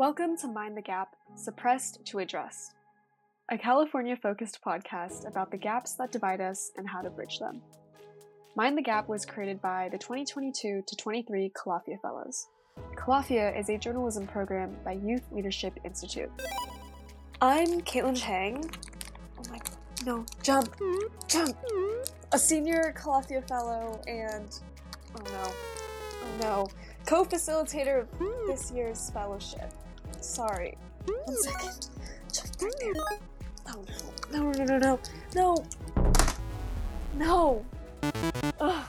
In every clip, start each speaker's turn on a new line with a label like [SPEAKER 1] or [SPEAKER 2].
[SPEAKER 1] Welcome to Mind the Gap Suppressed to Addressed, a California focused podcast about the gaps that divide us and how to bridge them. Mind the Gap was created by the 2022 to 23 Calafia Fellows. Calafia is a journalism program by Youth Leadership Institute. I'm Katelyn Chang. Oh my, no, jump, jump. A senior Calafia Fellow and, oh no, oh no, co facilitator of this year's fellowship. Sorry. One second. Jump back there. Oh no, no, no, no, no, no. No. Ugh.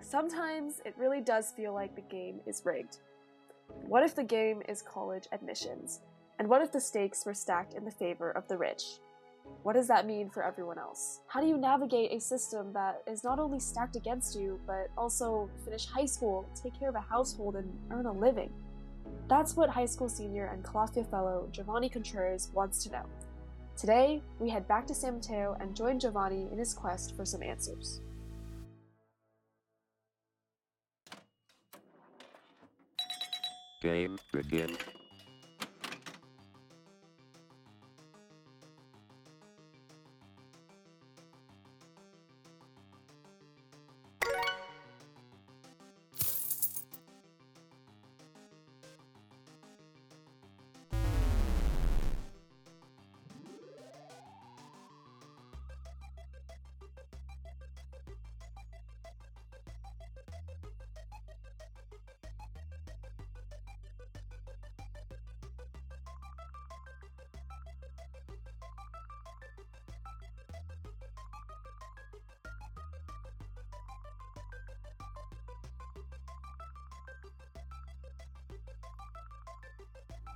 [SPEAKER 1] Sometimes it really does feel like the game is rigged. What if the game is college admissions? And what if the stakes were stacked in the favor of the rich? What does that mean for everyone else? How do you navigate a system that is not only stacked against you, but also finish high school, take care of a household, and earn a living? That's what high school senior and Calafia fellow Jovani Contreras wants to know. Today, we head back to San Mateo and join Jovani in his quest for some answers.
[SPEAKER 2] Game begin.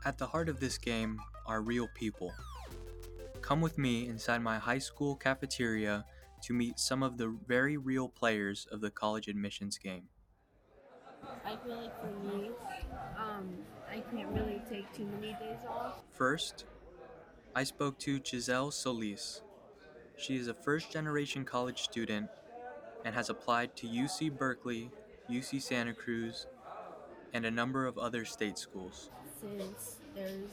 [SPEAKER 3] At the heart of this game are real people. Come with me inside my high school cafeteria to meet some of the very real players of the college admissions game.
[SPEAKER 4] I feel like for me, um, I can't really take too many days off.
[SPEAKER 3] First, I spoke to Giselle Solis. She is a first generation college student and has applied to UC Berkeley, UC Santa Cruz, and a number of other state schools.
[SPEAKER 4] Since there's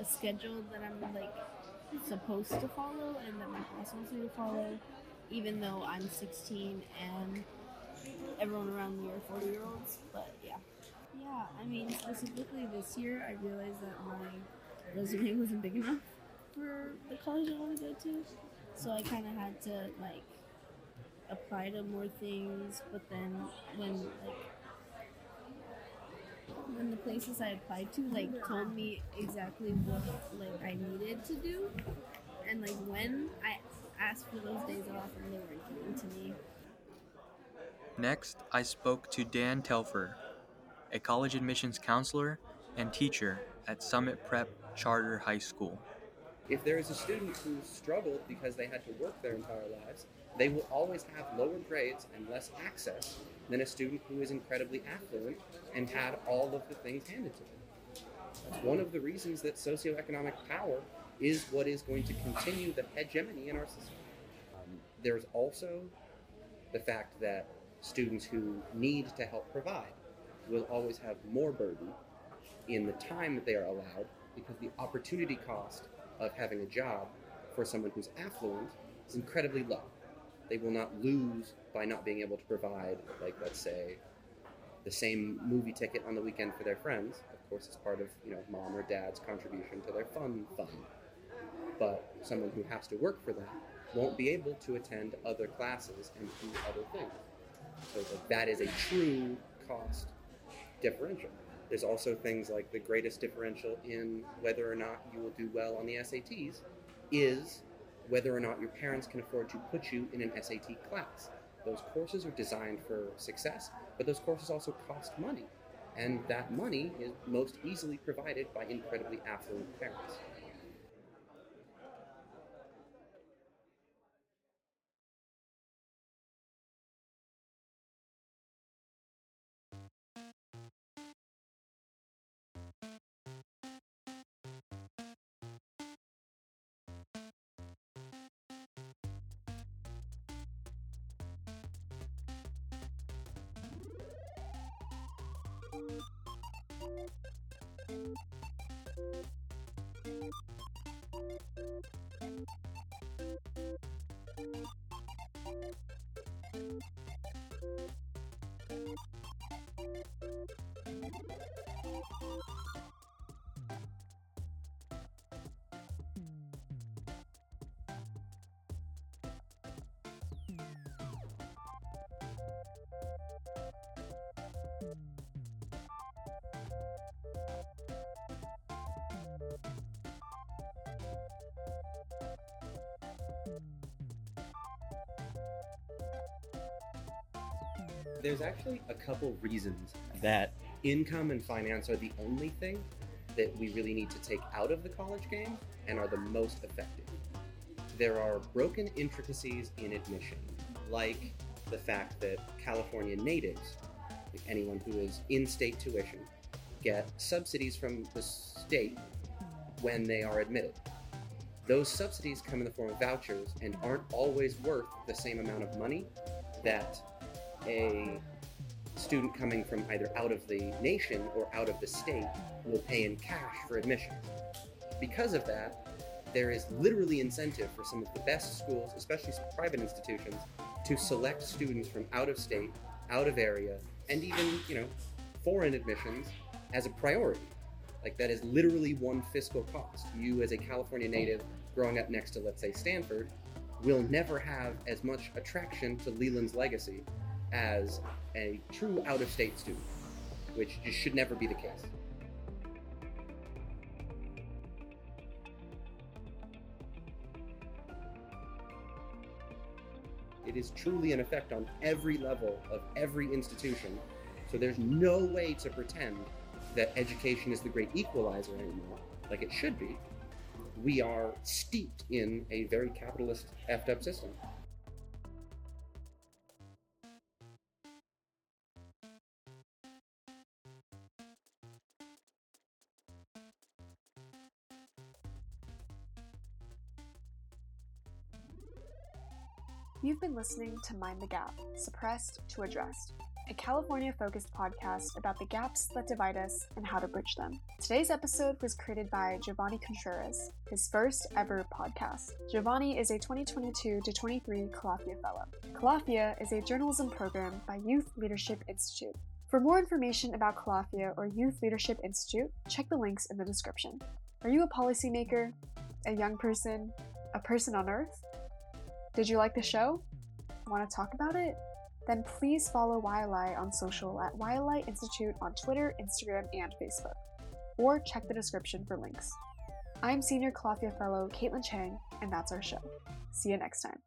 [SPEAKER 4] a schedule that I'm like supposed to follow and that my boss wants me to follow, even though I'm 16 and everyone around me are 40 year olds. But yeah. Yeah, I mean, specifically this year, I realized that my resume wasn't big enough for the college I want to go to. So I kind of had to like apply to more things, but then when like when the places I applied to like told me exactly what like I needed to do and like when I asked for those days off and they weren't given to me.
[SPEAKER 3] Next, I spoke to Dan Telfer, a college admissions counselor and teacher at Summit Prep Charter High School.
[SPEAKER 5] If there is a student who struggled because they had to work their entire lives, they will always have lower grades and less access than a student who is incredibly affluent and had all of the things handed to them. That's one of the reasons that socioeconomic power is what is going to continue the hegemony in our system. Um, there's also the fact that students who need to help provide will always have more burden in the time that they are allowed because the opportunity cost of having a job for someone who's affluent is incredibly low. They will not lose by not being able to provide, like, let's say, the same movie ticket on the weekend for their friends. Of course, it's part of you know mom or dad's contribution to their fun fund. But someone who has to work for that won't be able to attend other classes and do other things. So like, that is a true cost differential. There's also things like the greatest differential in whether or not you will do well on the SATs is whether or not your parents can afford to put you in an SAT class. Those courses are designed for success, but those courses also cost money. And that money is most easily provided by incredibly affluent parents. There's actually a couple reasons that income and finance are the only thing that we really need to take out of the college game and are the most effective. There are broken intricacies in admission, like the fact that California natives, like anyone who is in state tuition, get subsidies from the state when they are admitted. Those subsidies come in the form of vouchers and aren't always worth the same amount of money that a student coming from either out of the nation or out of the state will pay in cash for admission. Because of that, there is literally incentive for some of the best schools, especially private institutions, to select students from out of state, out of area, and even, you know, foreign admissions as a priority. Like that is literally one fiscal cost. You as a California native growing up next to let's say Stanford will never have as much attraction to Leland's legacy as a true out of state student, which just should never be the case. It is truly an effect on every level of every institution. So there's no way to pretend that education is the great equalizer anymore, like it should be. We are steeped in a very capitalist, effed up system.
[SPEAKER 1] You've been listening to Mind the Gap Suppressed to Addressed, a California focused podcast about the gaps that divide us and how to bridge them. Today's episode was created by Jovani Contreras, his first ever podcast. Jovani is a 2022 to 23 Calafia Fellow. Calafia is a journalism program by Youth Leadership Institute. For more information about Calafia or Youth Leadership Institute, check the links in the description. Are you a policymaker? A young person? A person on Earth? Did you like the show? Want to talk about it? Then please follow YLI on social at YLI Institute on Twitter, Instagram, and Facebook. Or check the description for links. I'm Senior Calafia Fellow Katelyn Chang, and that's our show. See you next time.